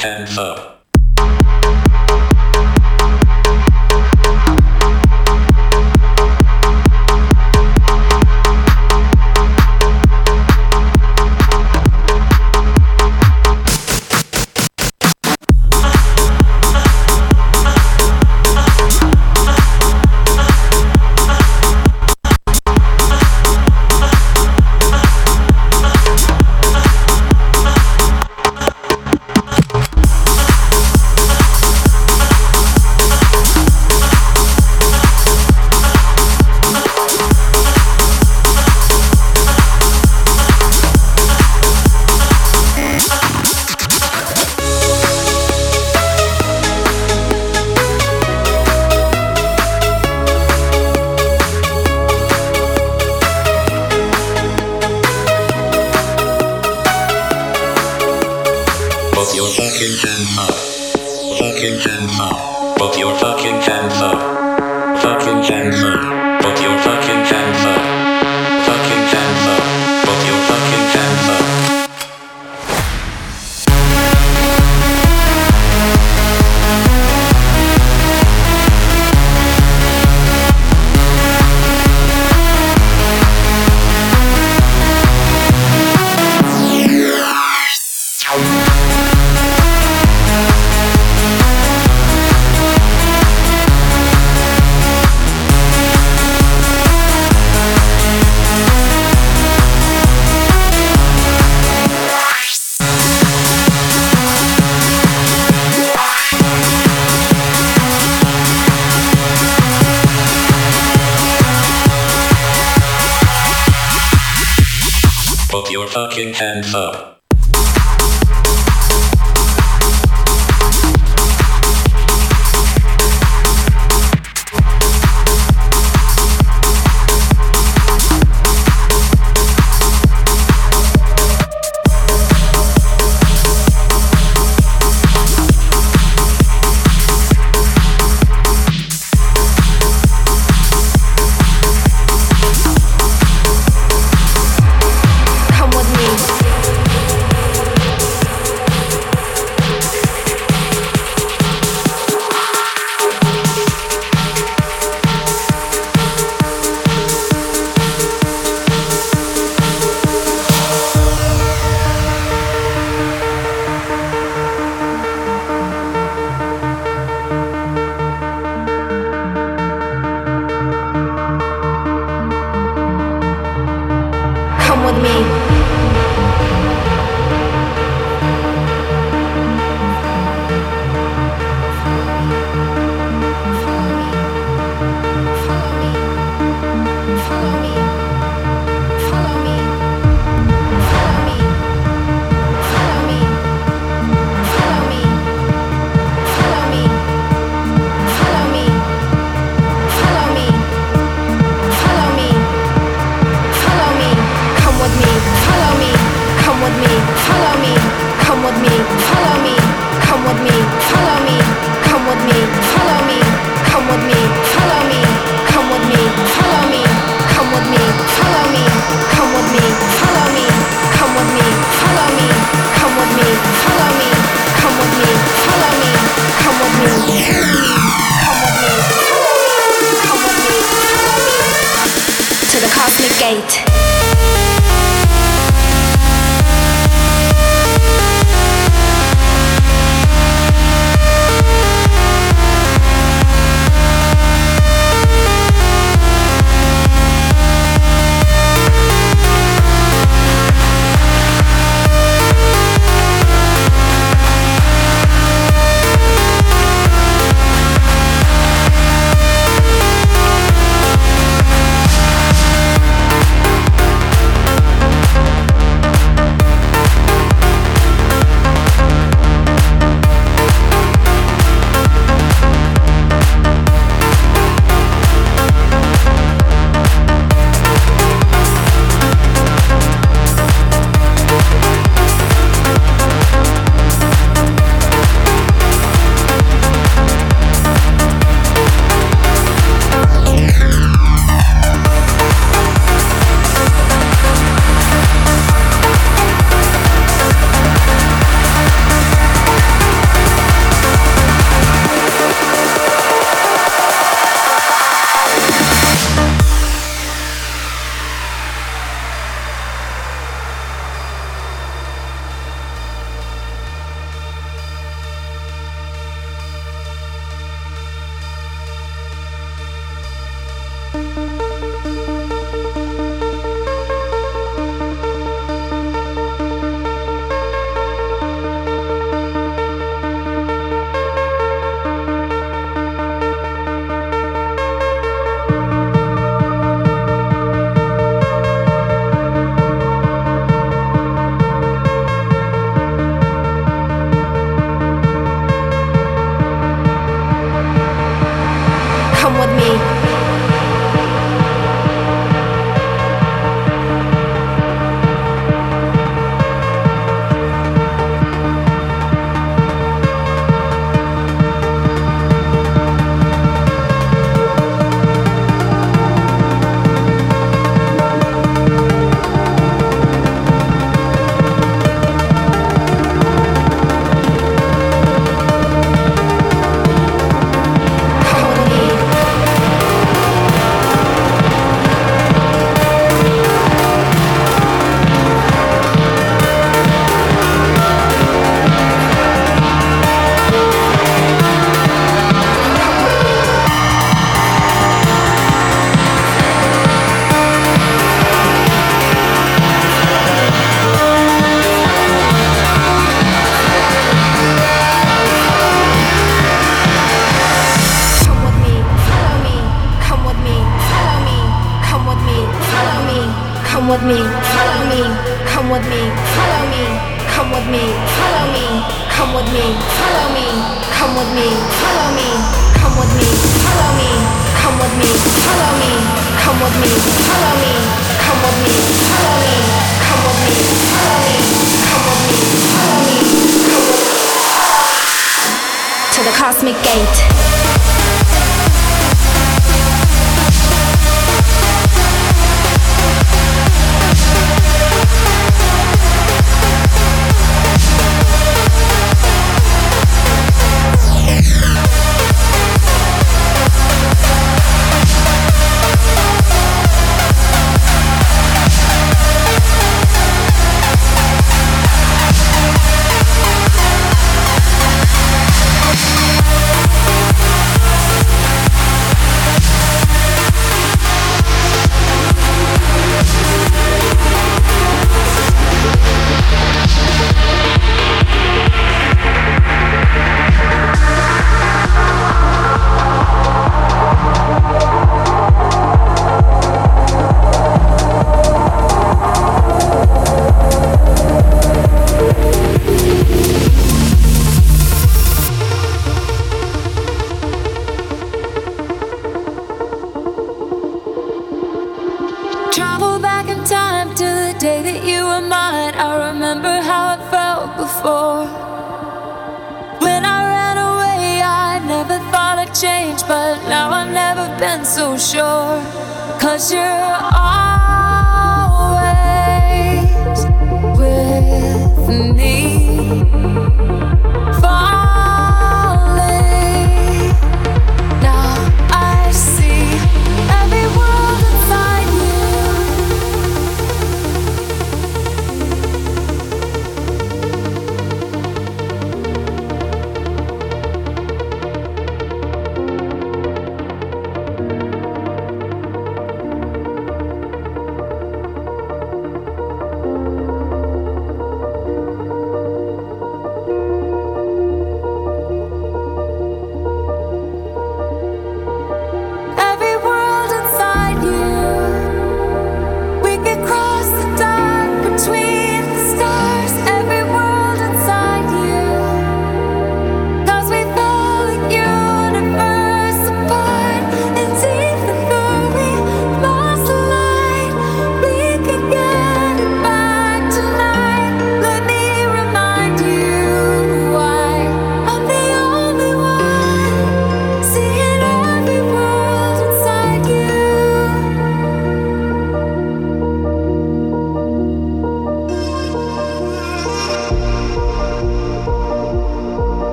Hands up. Your fucking hands up.